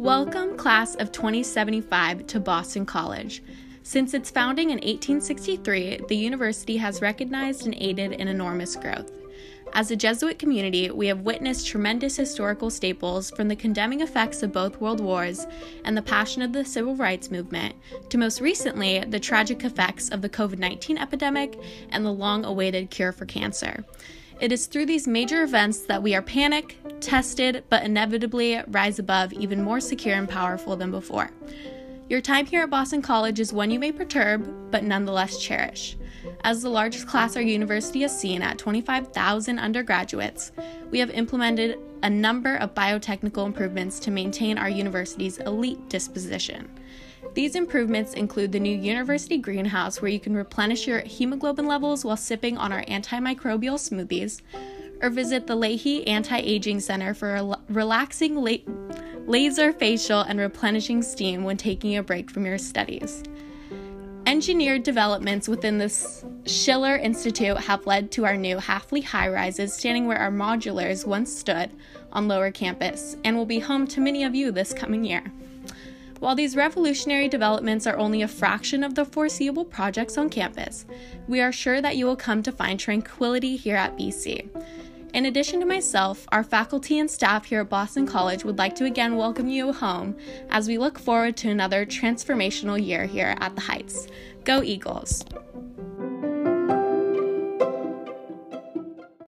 Welcome, class of 2075, to Boston College. Since its founding in 1863, the university has recognized and aided in enormous growth. As a Jesuit community, we have witnessed tremendous historical staples from the condemning effects of both world wars and the passion of the civil rights movement to most recently the tragic effects of the COVID 19 epidemic and the long awaited cure for cancer. It is through these major events that we are panicked, tested, but inevitably rise above even more secure and powerful than before. Your time here at Boston College is one you may perturb, but nonetheless cherish. As the largest class our university has seen at 25,000 undergraduates, we have implemented a number of biotechnical improvements to maintain our university's elite disposition. These improvements include the new university greenhouse where you can replenish your hemoglobin levels while sipping on our antimicrobial smoothies, or visit the Leahy Anti Aging Center for a relaxing la- laser facial and replenishing steam when taking a break from your studies. Engineered developments within the Schiller Institute have led to our new Halfley high rises standing where our modulars once stood on lower campus and will be home to many of you this coming year. While these revolutionary developments are only a fraction of the foreseeable projects on campus, we are sure that you will come to find tranquility here at BC. In addition to myself, our faculty and staff here at Boston College would like to again welcome you home as we look forward to another transformational year here at the Heights. Go Eagles!